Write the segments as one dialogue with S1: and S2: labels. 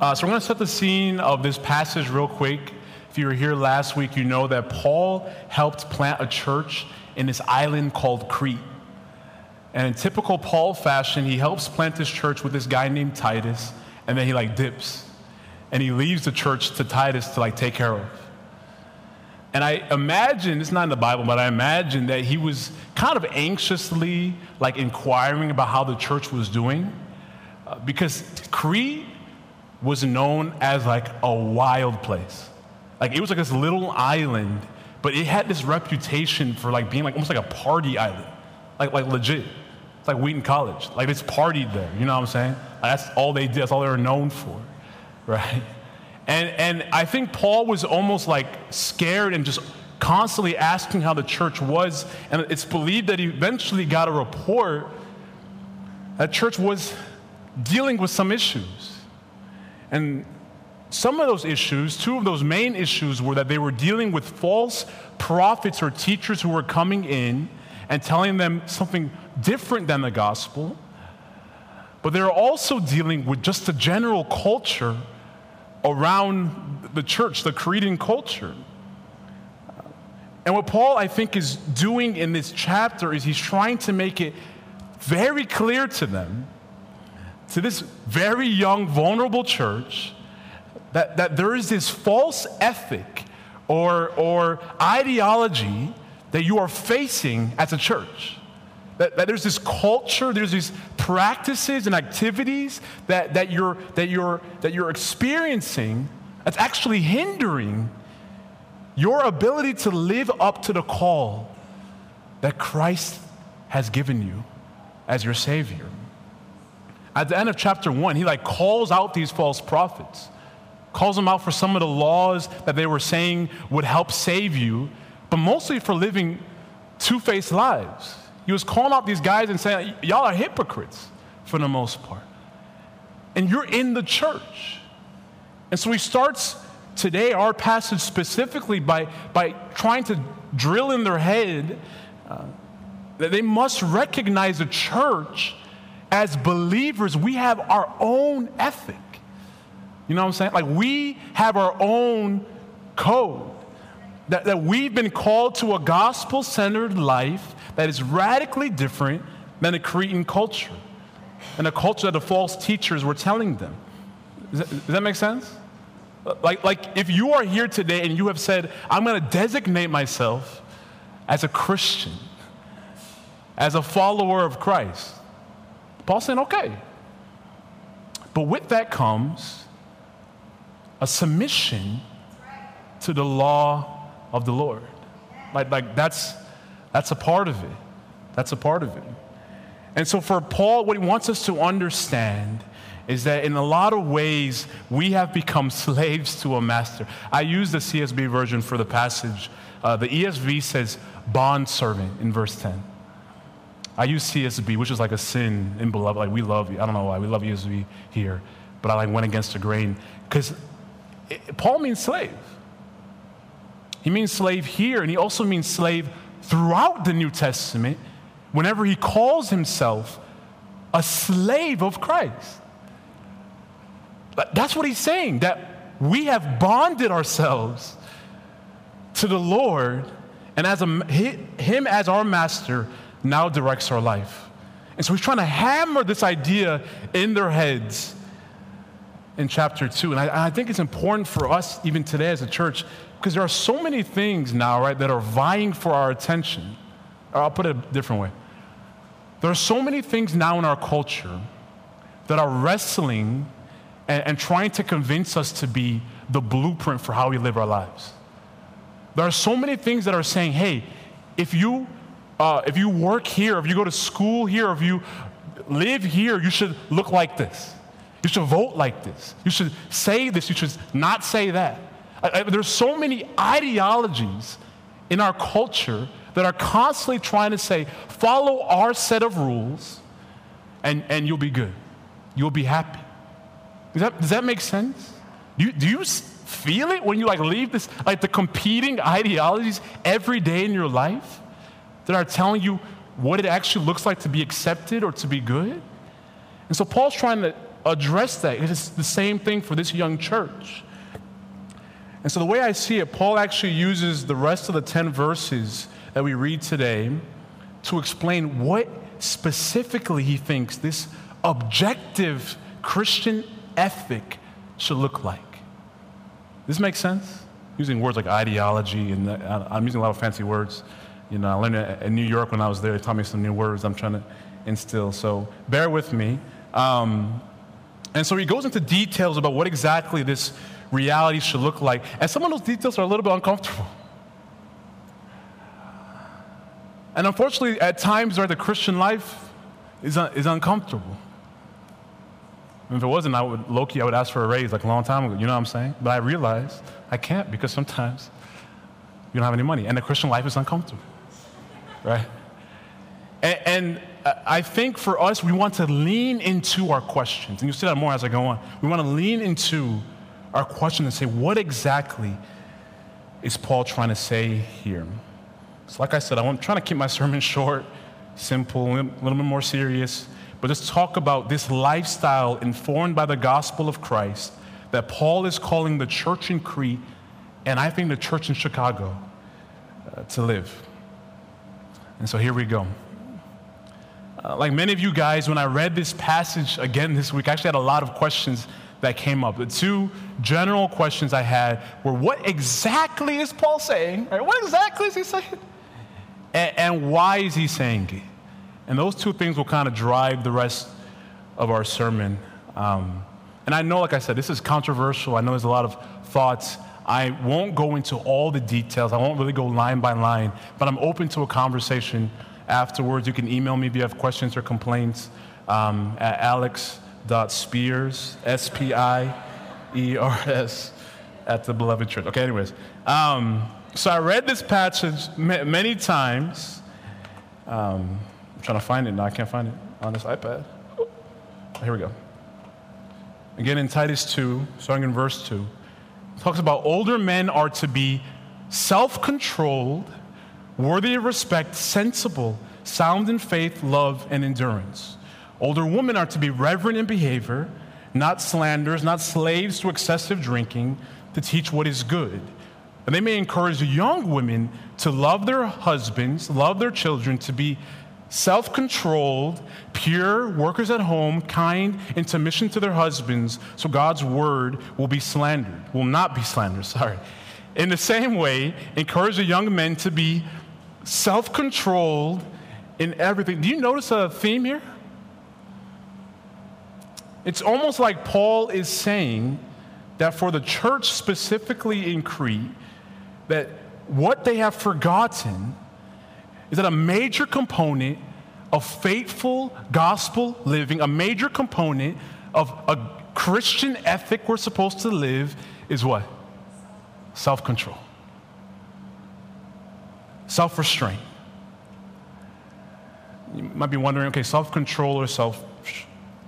S1: Uh, so, we're going to set the scene of this passage real quick. If you were here last week, you know that Paul helped plant a church in this island called Crete. And in typical Paul fashion, he helps plant this church with this guy named Titus, and then he like dips. And he leaves the church to Titus to like take care of. And I imagine, it's not in the Bible, but I imagine that he was kind of anxiously like inquiring about how the church was doing. Uh, because Crete was known as like a wild place. Like it was like this little island, but it had this reputation for like being like almost like a party island. Like like legit. It's like Wheaton College. Like it's partied there. You know what I'm saying? Like, that's all they did, that's all they were known for. Right? And and I think Paul was almost like scared and just constantly asking how the church was. And it's believed that he eventually got a report that church was dealing with some issues. And some of those issues, two of those main issues, were that they were dealing with false prophets or teachers who were coming in and telling them something different than the gospel. But they were also dealing with just the general culture around the church, the Cretan culture. And what Paul, I think, is doing in this chapter is he's trying to make it very clear to them to this very young, vulnerable church that, that there is this false ethic or, or ideology that you are facing as a church. That, that, there's this culture, there's these practices and activities that, that, you're, that, you're, that you're experiencing that's actually hindering your ability to live up to the call that Christ has given you as your Savior at the end of chapter one, he like calls out these false prophets, calls them out for some of the laws that they were saying would help save you, but mostly for living two faced lives. He was calling out these guys and saying, Y'all are hypocrites for the most part. And you're in the church. And so he starts today, our passage specifically, by, by trying to drill in their head uh, that they must recognize the church as believers, we have our own ethic. You know what I'm saying? Like we have our own code. That, that we've been called to a gospel centered life that is radically different than a Cretan culture and a culture that the false teachers were telling them. Does that, does that make sense? Like, like if you are here today and you have said, I'm going to designate myself as a Christian, as a follower of Christ, Paul's saying, okay. But with that comes a submission to the law of the Lord. Like, like that's, that's a part of it. That's a part of it. And so for Paul, what he wants us to understand is that in a lot of ways, we have become slaves to a master. I use the CSB version for the passage. Uh, the ESV says bond servant in verse 10. I use CSB, which is like a sin in beloved. Like we love you. I don't know why we love ESV here, but I like went against the grain because Paul means slave. He means slave here, and he also means slave throughout the New Testament. Whenever he calls himself a slave of Christ, that's what he's saying. That we have bonded ourselves to the Lord, and as a, him as our master now directs our life. And so he's trying to hammer this idea in their heads in chapter two. And I, I, think it's important for us, even today as a church, because there are so many things now, right, that are vying for our attention. Or I'll put it a different way. There are so many things now in our culture that are wrestling and, and trying to convince us to be the blueprint for how we live our lives. There are so many things that are saying, hey, if you uh, if you work here, if you go to school here, if you live here, you should look like this. You should vote like this. You should say this. You should not say that. I, I, there's so many ideologies in our culture that are constantly trying to say, follow our set of rules and, and you'll be good. You'll be happy. Does that, does that make sense? Do you, do you feel it when you like leave this, like the competing ideologies every day in your life? That are telling you what it actually looks like to be accepted or to be good. And so Paul's trying to address that. It's the same thing for this young church. And so, the way I see it, Paul actually uses the rest of the 10 verses that we read today to explain what specifically he thinks this objective Christian ethic should look like. Does This makes sense? Using words like ideology, and uh, I'm using a lot of fancy words. You know, I learned it in New York when I was there. They taught me some new words I'm trying to instill. So bear with me. Um, and so he goes into details about what exactly this reality should look like. And some of those details are a little bit uncomfortable. And unfortunately, at times where the Christian life is, is uncomfortable. if it wasn't, I would, Loki, I would ask for a raise like a long time ago. You know what I'm saying? But I realized I can't because sometimes you don't have any money. And the Christian life is uncomfortable, right? And, and I think for us, we want to lean into our questions. And you'll see that more as I go on. We want to lean into our question and say, what exactly is Paul trying to say here? So, like I said, I'm trying to keep my sermon short, simple, a little bit more serious, but just talk about this lifestyle informed by the gospel of Christ that Paul is calling the church in Crete and I think the church in Chicago uh, to live. And so here we go. Uh, like many of you guys, when I read this passage again this week, I actually had a lot of questions that came up. The two general questions I had were what exactly is Paul saying? Right? What exactly is he saying? And, and why is he saying it? And those two things will kind of drive the rest of our sermon. Um, and I know, like I said, this is controversial. I know there's a lot of thoughts. I won't go into all the details. I won't really go line by line, but I'm open to a conversation afterwards. You can email me if you have questions or complaints um, at alex.spiers, S P I E R S, at the beloved church. Okay, anyways. Um, so I read this passage many times. Um, I'm trying to find it now. I can't find it on this iPad. Here we go. Again, in Titus 2, starting in verse 2, talks about older men are to be self controlled, worthy of respect, sensible, sound in faith, love, and endurance. Older women are to be reverent in behavior, not slanderers, not slaves to excessive drinking, to teach what is good. And they may encourage young women to love their husbands, love their children, to be self controlled, pure, workers at home, kind, in submission to their husbands, so God's word will be slandered, will not be slandered, sorry. In the same way, encourage the young men to be self controlled in everything. Do you notice a theme here? It's almost like Paul is saying that for the church specifically in Crete, that what they have forgotten is that a major component of faithful gospel living, a major component of a Christian ethic we're supposed to live is what? Self control, self restraint. You might be wondering okay, self control or self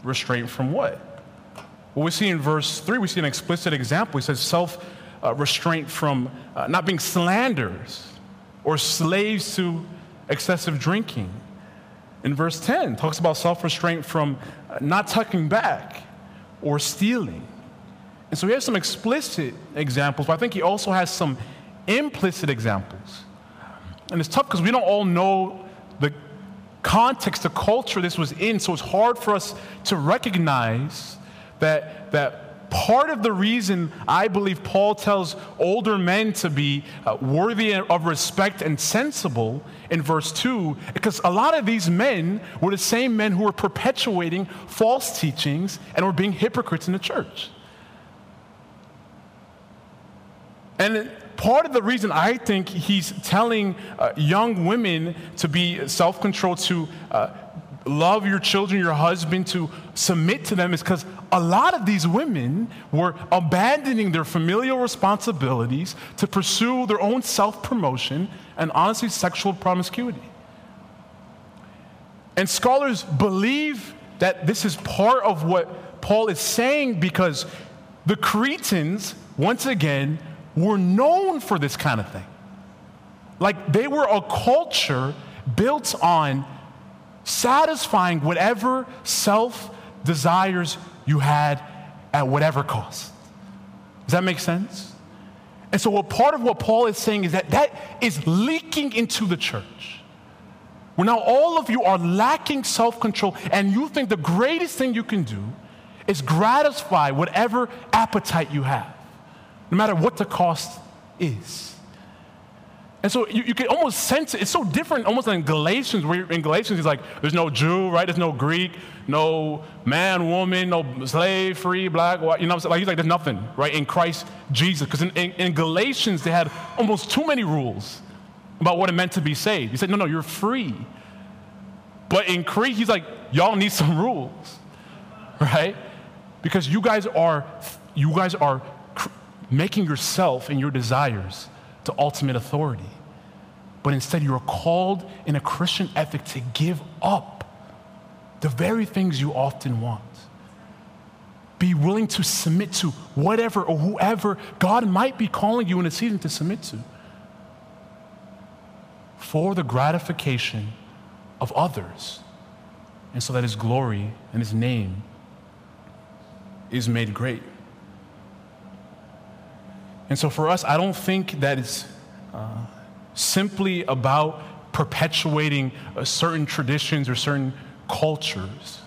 S1: restraint from what? Well, we see in verse 3, we see an explicit example. He says self restraint from uh, not being slanderers or slaves to excessive drinking. In verse 10, talks about self restraint from uh, not tucking back or stealing. And so he has some explicit examples, but I think he also has some implicit examples. And it's tough because we don't all know the context, the culture this was in. So it's hard for us to recognize that, that part of the reason I believe Paul tells older men to be uh, worthy of respect and sensible in verse 2, because a lot of these men were the same men who were perpetuating false teachings and were being hypocrites in the church. And part of the reason I think he's telling uh, young women to be self controlled, to uh, love your children, your husband, to submit to them is because a lot of these women were abandoning their familial responsibilities to pursue their own self promotion and honestly sexual promiscuity. And scholars believe that this is part of what Paul is saying because the Cretans, once again, were known for this kind of thing. Like they were a culture built on satisfying whatever self desires you had at whatever cost. Does that make sense? And so, what part of what Paul is saying is that that is leaking into the church. Where now all of you are lacking self control, and you think the greatest thing you can do is gratify whatever appetite you have, no matter what the cost is. And so you, you can almost sense it. It's so different almost in Galatians, where in Galatians he's like, there's no Jew, right? There's no Greek, no man, woman, no slave, free, black, white. You know what I'm saying? Like, he's like, there's nothing, right, in Christ Jesus. Because in, in, in, Galatians, they had almost too many rules about what it meant to be saved. He said, no, no, you're free. But in Crete, he's like, y'all need some rules, right? Because you guys are, you guys are making yourself and your desires to ultimate authority. But instead, you are called in a Christian ethic to give up the very things you often want. Be willing to submit to whatever or whoever God might be calling you in a season to submit to for the gratification of others, and so that His glory and His name is made great. And so for us, I don't think that it's uh, simply about perpetuating uh, certain traditions or certain cultures.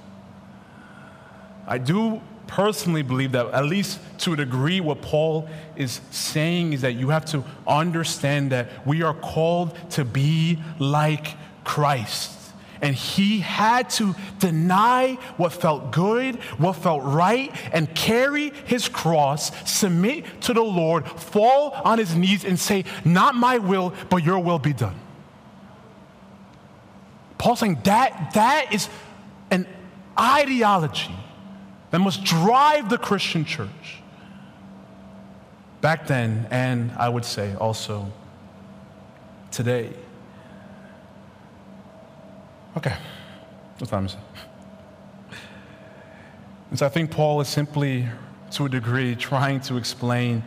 S1: I do personally believe that, at least to a degree, what Paul is saying is that you have to understand that we are called to be like Christ. And he had to deny what felt good, what felt right, and carry his cross, submit to the Lord, fall on his knees, and say, Not my will, but your will be done. Paul's saying that, that is an ideology that must drive the Christian church. Back then, and I would say also today. Okay, what time? And so I think Paul is simply, to a degree, trying to explain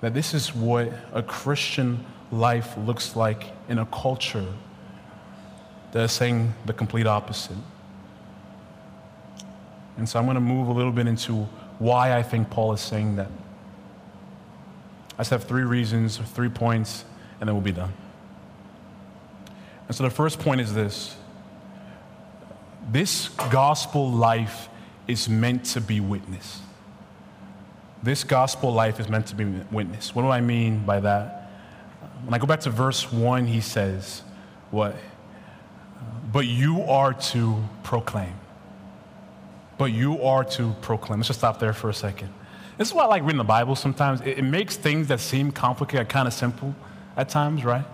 S1: that this is what a Christian life looks like in a culture that is saying the complete opposite. And so I'm going to move a little bit into why I think Paul is saying that. I just have three reasons, three points, and then we'll be done. And so the first point is this this gospel life is meant to be witnessed. This gospel life is meant to be witnessed. What do I mean by that? When I go back to verse 1, he says, What? But you are to proclaim. But you are to proclaim. Let's just stop there for a second. This is why I like reading the Bible sometimes. It, it makes things that seem complicated kind of simple at times, right?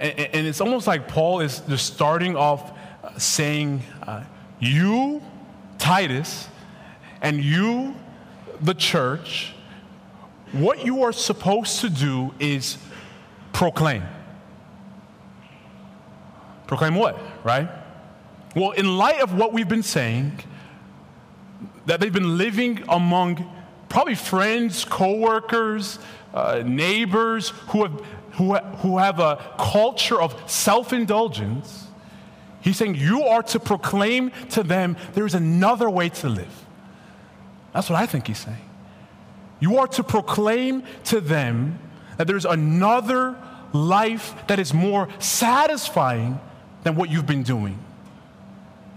S1: And, and, it's almost like Paul is just starting off uh, saying, uh, You, Titus, and you, the church, what you are supposed to do is proclaim. Proclaim what, right? Well, in light of what we've been saying, that they've been living among probably friends, coworkers, uh, neighbors who have, who, who have a culture of self indulgence, he's saying you are to proclaim to them there is another way to live. That's what I think he's saying. You are to proclaim to them that there's another life that is more satisfying than what you've been doing.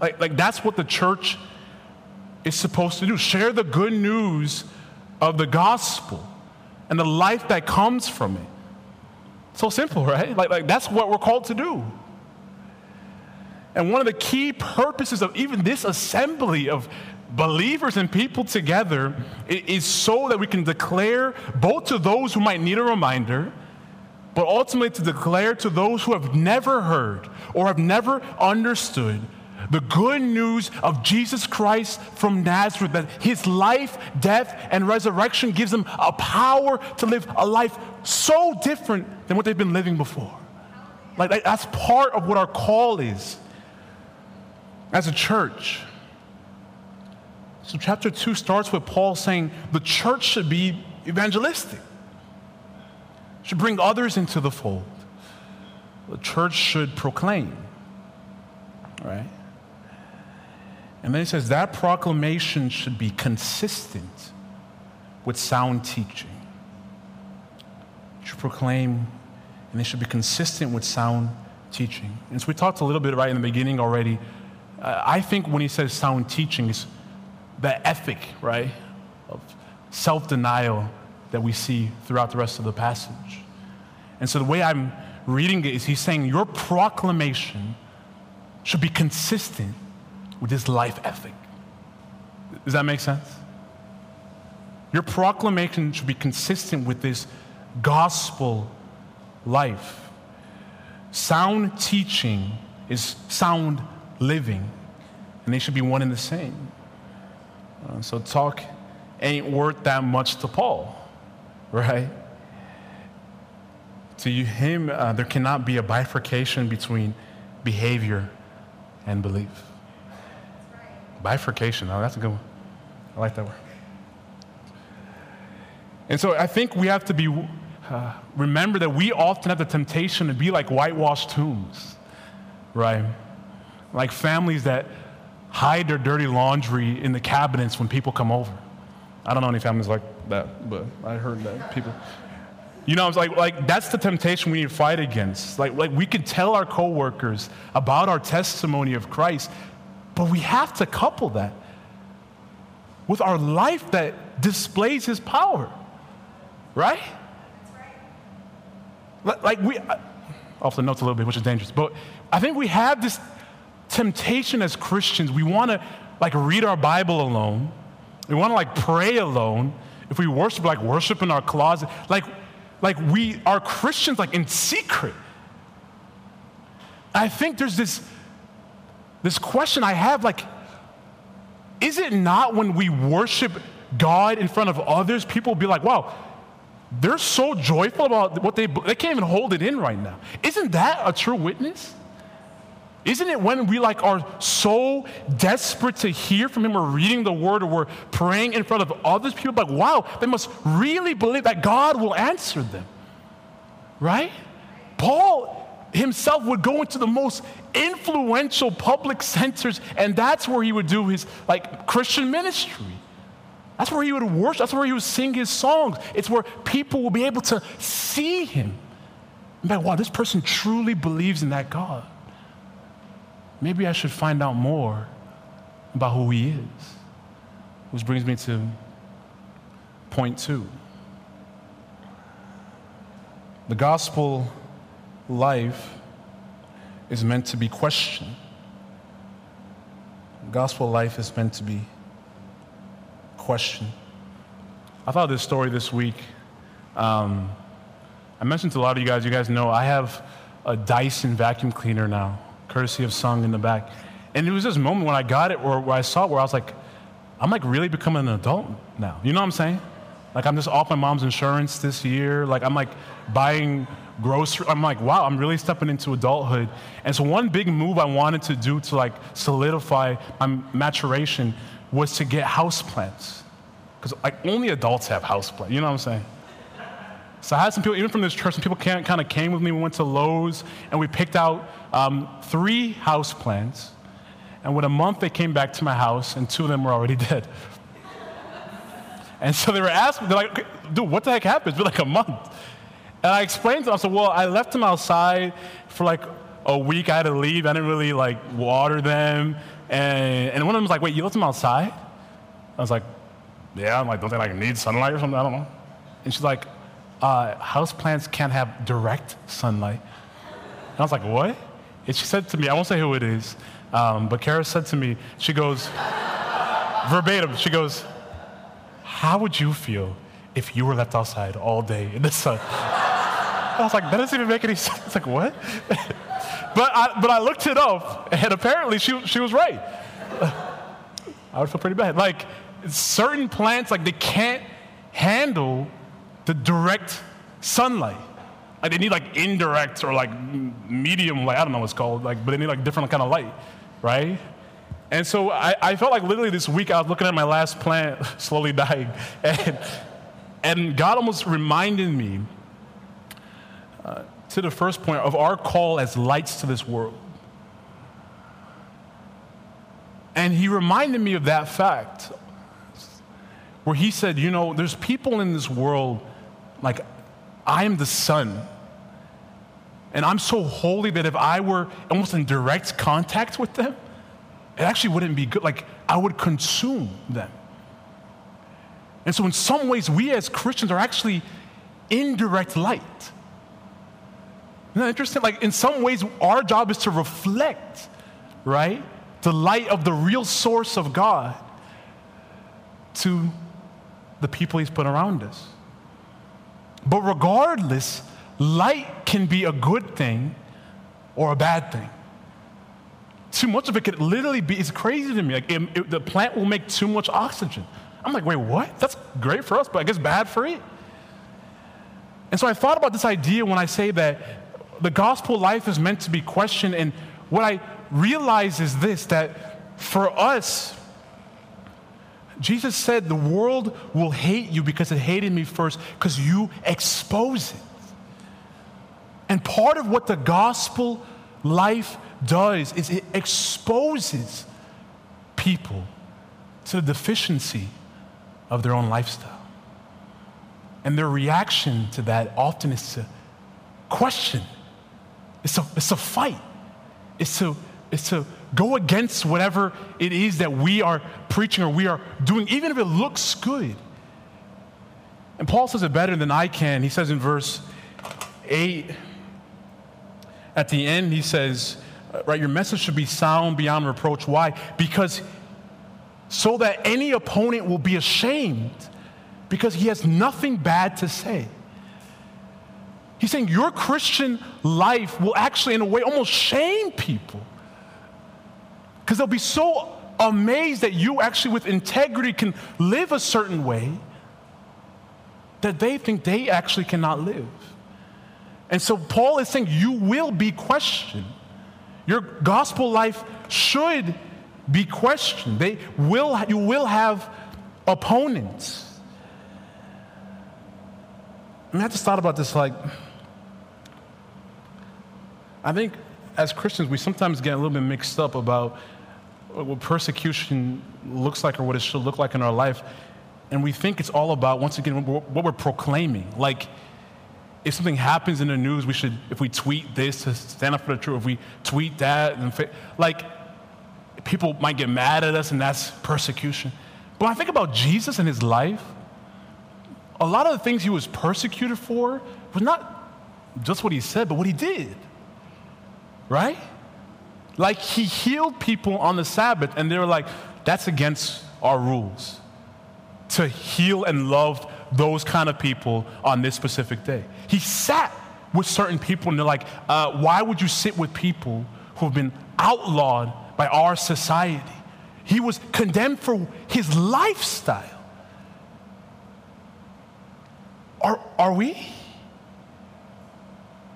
S1: Like, like that's what the church is supposed to do share the good news of the gospel and the life that comes from it. So simple, right? Like, like that's what we're called to do. And one of the key purposes of even this assembly of believers and people together is so that we can declare both to those who might need a reminder but ultimately to declare to those who have never heard or have never understood the good news of Jesus Christ from Nazareth, that his life, death, and resurrection gives them a power to live a life so different than what they've been living before. Like, that's part of what our call is as a church. So, chapter 2 starts with Paul saying the church should be evangelistic should bring others into the fold. The church should proclaim, right? And then he says that proclamation should be consistent with sound teaching. You should proclaim, and it should be consistent with sound teaching. And so we talked a little bit right in the beginning already. Uh, I think when he says sound teaching, is the ethic, right, of self denial that we see throughout the rest of the passage. And so the way I'm reading it is he's saying your proclamation should be consistent with his life ethic. Does that make sense? Your proclamation should be consistent with this gospel life. Sound teaching is sound living, and they should be one and the same. Uh, so, talk ain't worth that much to Paul, right? To him, uh, there cannot be a bifurcation between behavior and belief. Bifurcation, oh, that's a good one. I like that word. And so I think we have to be, uh, remember that we often have the temptation to be like whitewashed tombs, right? Like families that hide their dirty laundry in the cabinets when people come over. I don't know any families like that, but I heard that people. You know, I was like, like that's the temptation we need to fight against. Like, like we can tell our coworkers about our testimony of Christ, but we have to couple that with our life that displays His power, right? Like we, off the notes a little bit, which is dangerous, but I think we have this temptation as Christians. We want to like read our Bible alone. We want to like pray alone. If we worship, like worship in our closet, like like we are Christians like in secret. I think there's this this question I have like is it not when we worship God in front of others people be like wow they're so joyful about what they they can't even hold it in right now. Isn't that a true witness? Isn't it when we like are so desperate to hear from him, we're reading the word or we're praying in front of others, people like, wow, they must really believe that God will answer them. Right? Paul himself would go into the most influential public centers, and that's where he would do his like Christian ministry. That's where he would worship, that's where he would sing his songs. It's where people will be able to see him. And like, wow, this person truly believes in that God maybe I should find out more about who he is. Which brings me to point two. The gospel life is meant to be questioned. Gospel life is meant to be questioned. I thought of this story this week. Um, I mentioned to a lot of you guys, you guys know I have a Dyson vacuum cleaner now courtesy of Sung in the back. And it was this moment when I got it or where I saw it where I was like, I'm like really becoming an adult now. You know what I'm saying? Like I'm just off my mom's insurance this year. Like I'm like buying grocery. I'm like, wow, I'm really stepping into adulthood. And so one big move I wanted to do to like solidify my maturation was to get houseplants. Because like only adults have houseplants. You know what I'm saying? So I had some people, even from this church, some people kind of came with me. We went to Lowe's and we picked out um, three houseplants. And within a month, they came back to my house, and two of them were already dead. And so they were asking, they're like, dude, what the heck happened? It's been like a month. And I explained to them, I said, well, I left them outside for like a week. I had to leave. I didn't really like water them. And, and one of them was like, wait, you left them outside? I was like, yeah. I'm like, don't they like need sunlight or something? I don't know. And she's like, uh, house plants can't have direct sunlight. And I was like, what? And she said to me, I won't say who it is, um, but Kara said to me, she goes, verbatim, she goes, How would you feel if you were left outside all day in the sun? I was like, That doesn't even make any sense. It's like, what? but, I, but I looked it up, and apparently she, she was right. I would feel pretty bad. Like, certain plants, like, they can't handle the direct sunlight. Like they need like indirect or like medium, like I don't know what's called, like, but they need like different kind of light, right? And so I, I felt like literally this week I was looking at my last plant slowly dying, and, and God almost reminded me to the first point of our call as lights to this world. And he reminded me of that fact where he said, You know, there's people in this world, like, I am the sun. And I'm so holy that if I were almost in direct contact with them, it actually wouldn't be good. Like, I would consume them. And so, in some ways, we as Christians are actually indirect light. Isn't that interesting? Like, in some ways, our job is to reflect, right? The light of the real source of God to the people He's put around us. But regardless, light can be a good thing or a bad thing. Too much of it could literally be, it's crazy to me. Like, it, it, the plant will make too much oxygen. I'm like, wait, what? That's great for us, but I guess bad for it. And so I thought about this idea when I say that the gospel life is meant to be questioned. And what I realize is this that for us, Jesus said, The world will hate you because it hated me first, because you expose it. And part of what the gospel life does is it exposes people to the deficiency of their own lifestyle. And their reaction to that often is to question, it's a, it's a fight, it's to, it's to go against whatever it is that we are preaching or we are doing, even if it looks good. And Paul says it better than I can. He says in verse 8, at the end, he says, right, your message should be sound beyond reproach. Why? Because so that any opponent will be ashamed because he has nothing bad to say. He's saying your Christian life will actually, in a way, almost shame people because they'll be so amazed that you actually, with integrity, can live a certain way that they think they actually cannot live. And so Paul is saying you will be questioned. Your gospel life should be questioned. They will, you will have opponents. I mean, I just thought about this like, I think as Christians, we sometimes get a little bit mixed up about what persecution looks like or what it should look like in our life. And we think it's all about, once again, what we're proclaiming. Like, if something happens in the news, we should, if we tweet this to stand up for the truth, if we tweet that, and like, people might get mad at us and that's persecution. But when I think about Jesus and his life, a lot of the things he was persecuted for was not just what he said, but what he did. Right? Like he healed people on the Sabbath, and they were like, that's against our rules to heal and love those kind of people on this specific day. He sat with certain people, and they're like, uh, why would you sit with people who have been outlawed by our society. He was condemned for his lifestyle. Are, are we?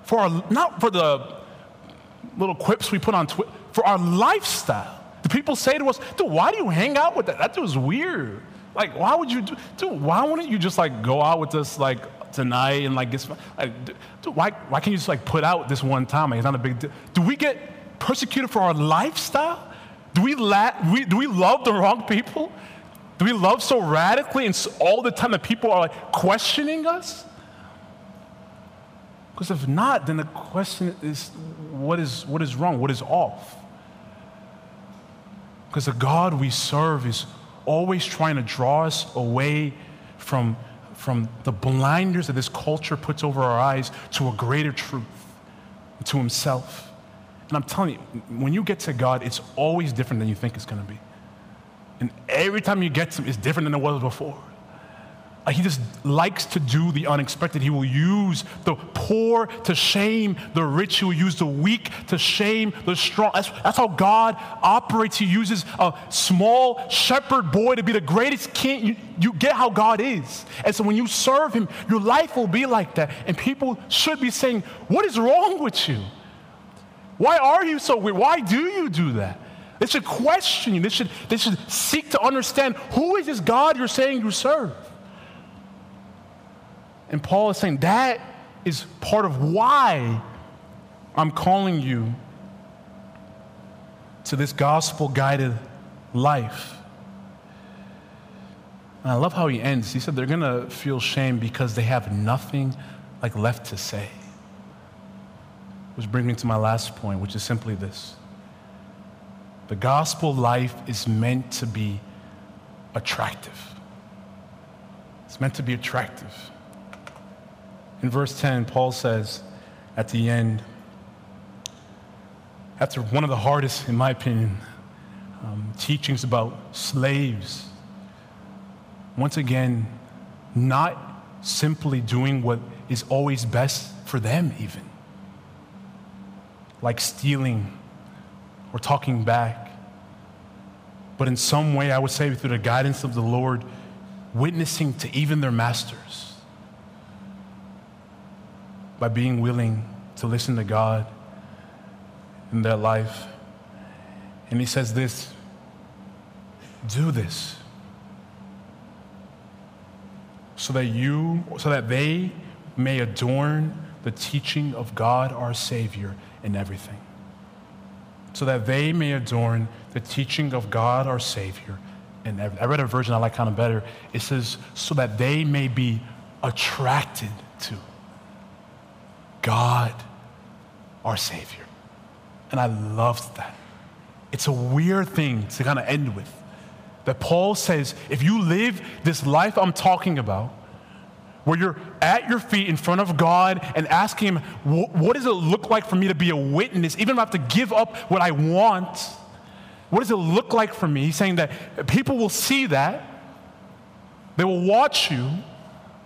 S1: For our, not for the little quips we put on Twitter, for our lifestyle. The people say to us, dude, why do you hang out with that? That dude's weird. Like, why would you do, dude, why wouldn't you just like go out with us like tonight and like get, like, dude, why, why can't you just like put out this one time? Like, it's not a big deal. Do we get persecuted for our lifestyle? Do we, la- we, do we love the wrong people? Do we love so radically and all the time that people are like questioning us? Because if not, then the question is what is, what is wrong? What is off? Because the God we serve is always trying to draw us away from, from the blinders that this culture puts over our eyes to a greater truth, to Himself. And I'm telling you, when you get to God, it's always different than you think it's going to be. And every time you get to Him, it's different than it was before. Like he just likes to do the unexpected. He will use the poor to shame the rich. He will use the weak to shame the strong. That's, that's how God operates. He uses a small shepherd boy to be the greatest king. You, you get how God is. And so when you serve him, your life will be like that. And people should be saying, What is wrong with you? Why are you so weird? Why do you do that? They should question you. They should, they should seek to understand who is this God you're saying you serve? And Paul is saying that is part of why I'm calling you to this gospel guided life. And I love how he ends. He said they're going to feel shame because they have nothing like left to say. Which brings me to my last point, which is simply this. The gospel life is meant to be attractive. It's meant to be attractive. In verse 10, Paul says at the end, after one of the hardest, in my opinion, um, teachings about slaves, once again, not simply doing what is always best for them, even, like stealing or talking back, but in some way, I would say through the guidance of the Lord, witnessing to even their masters by being willing to listen to God in their life. And he says this do this so that you, so that they may adorn the teaching of God our Savior in everything. So that they may adorn the teaching of God our Savior in everything. I read a version I like kind of better. It says, so that they may be attracted to God our Savior. And I loved that. It's a weird thing to kind of end with. That Paul says, if you live this life I'm talking about, where you're at your feet in front of God and asking Him, what does it look like for me to be a witness, even if I have to give up what I want? What does it look like for me? He's saying that people will see that, they will watch you,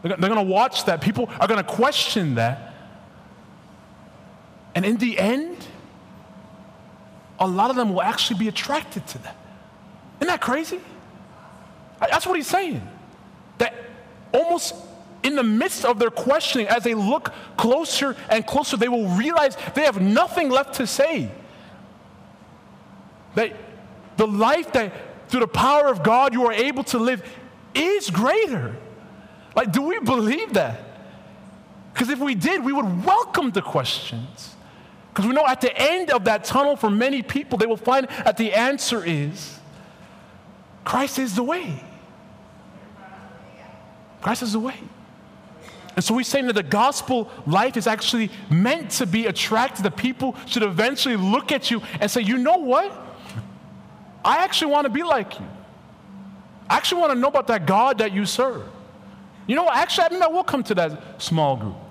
S1: they're going to watch that, people are going to question that. And in the end, a lot of them will actually be attracted to that. Isn't that crazy? That's what he's saying. That almost in the midst of their questioning, as they look closer and closer, they will realize they have nothing left to say. That the life that through the power of God you are able to live is greater. Like, do we believe that? Because if we did, we would welcome the questions. Because we know at the end of that tunnel, for many people, they will find that the answer is Christ is the way. Christ is the way. And so we're saying that the gospel life is actually meant to be attractive. The people should eventually look at you and say, you know what? I actually want to be like you. I actually want to know about that God that you serve. You know what? Actually, I think I will come to that small group.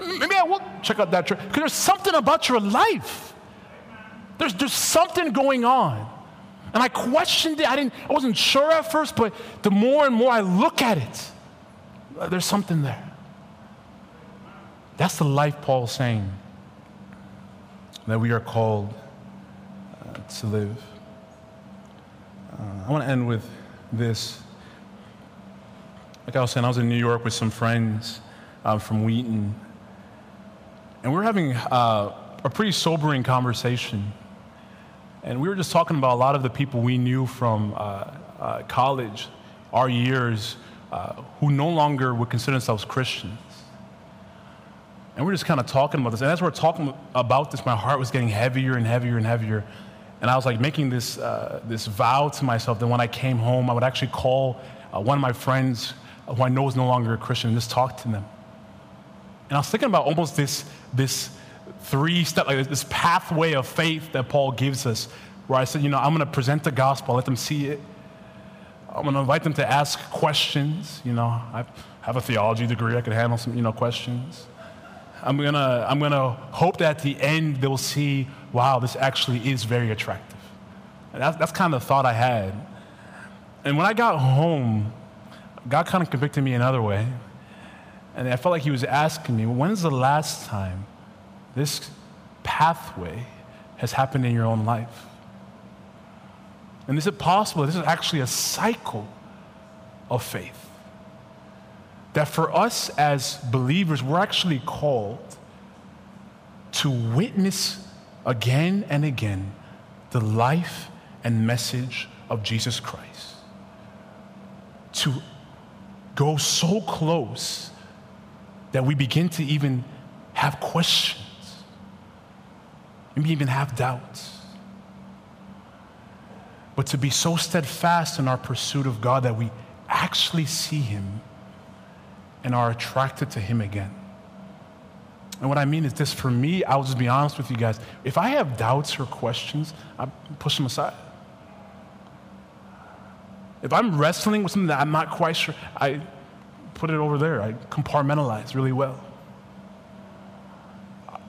S1: Maybe I will check out that church. Because there's something about your life. There's, there's something going on. And I questioned it. I, didn't, I wasn't sure at first, but the more and more I look at it, there's something there. That's the life Paul's saying that we are called uh, to live. Uh, I want to end with this. Like I was saying, I was in New York with some friends uh, from Wheaton, and we were having uh, a pretty sobering conversation. And we were just talking about a lot of the people we knew from uh, uh, college, our years, uh, who no longer would consider themselves Christians. And we are just kind of talking about this. And as we're talking about this, my heart was getting heavier and heavier and heavier. And I was like making this, uh, this vow to myself that when I came home, I would actually call uh, one of my friends who I know is no longer a Christian and just talk to them. And I was thinking about almost this, this three step, like this pathway of faith that Paul gives us, where I said, you know, I'm going to present the gospel, let them see it. I'm going to invite them to ask questions. You know, I have a theology degree, I could handle some, you know, questions. I'm gonna, I'm gonna hope that at the end they'll see, wow, this actually is very attractive. And that's, that's kind of the thought I had. And when I got home, God kind of convicted me another way. And I felt like He was asking me, when's the last time this pathway has happened in your own life? And is it possible this is actually a cycle of faith? that for us as believers, we're actually called to witness again and again the life and message of Jesus Christ. To go so close that we begin to even have questions, maybe even have doubts. but to be so steadfast in our pursuit of God that we actually see Him and are attracted to Him again. And what I mean is this for me, I'll just be honest with you guys. If I have doubts or questions, I push them aside. If I'm wrestling with something that I'm not quite sure, I put it over there. I compartmentalize really well.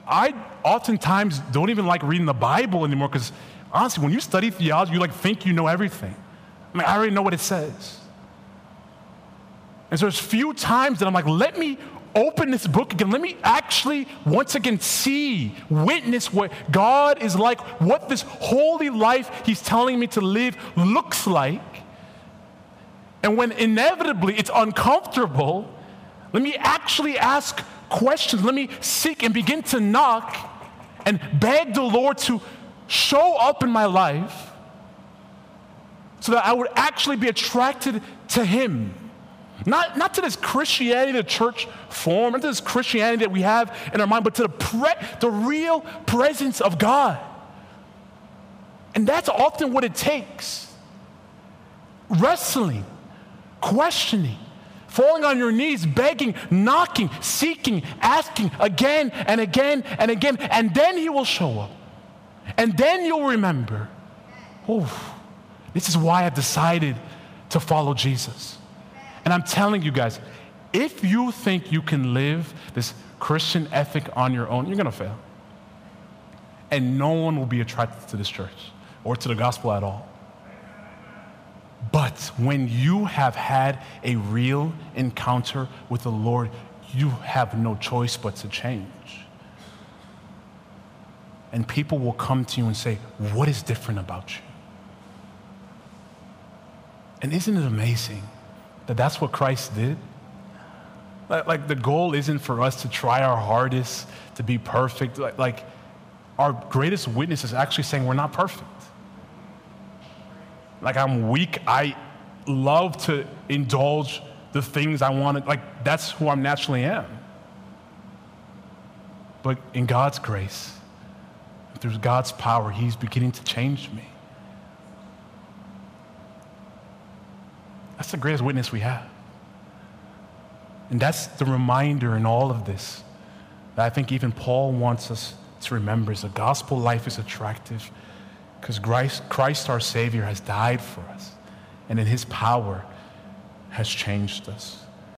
S1: I oftentimes don't even like reading the Bible anymore because honestly, when you study theology, you like think you know everything. I mean, I already know what it says. And so there's few times that I'm like, let me open this book again. Let me actually once again see, witness what God is like, what this holy life He's telling me to live looks like. And when inevitably it's uncomfortable, let me actually ask questions. Let me seek and begin to knock and beg the Lord to show up in my life so that I would actually be attracted to Him. Not, not to this Christianity the church form, not to this Christianity that we have in our mind, but to the, pre- the real presence of God. And that's often what it takes. Wrestling, questioning, falling on your knees, begging, knocking, seeking, asking again and again and again, and then He will show up. And then you'll remember, oh, this is why I've decided to follow Jesus. And I'm telling you guys, if you think you can live this Christian ethic on your own, you're going to fail. And no one will be attracted to this church or to the gospel at all. But when you have had a real encounter with the Lord, you have no choice but to change. And people will come to you and say, What is different about you? And isn't it amazing that that's what Christ did? Like, the goal isn't for us to try our hardest to be perfect. Like our greatest witness is actually saying we're not perfect. Like I'm weak. I love to indulge the things I want like that's who I naturally am. But in God's grace, through God's power, He's beginning to change me. That's the greatest witness we have. And that's the reminder in all of this that I think even Paul wants us to remember is the gospel life is attractive because Christ, Christ, our Savior, has died for us, and in His power has changed us.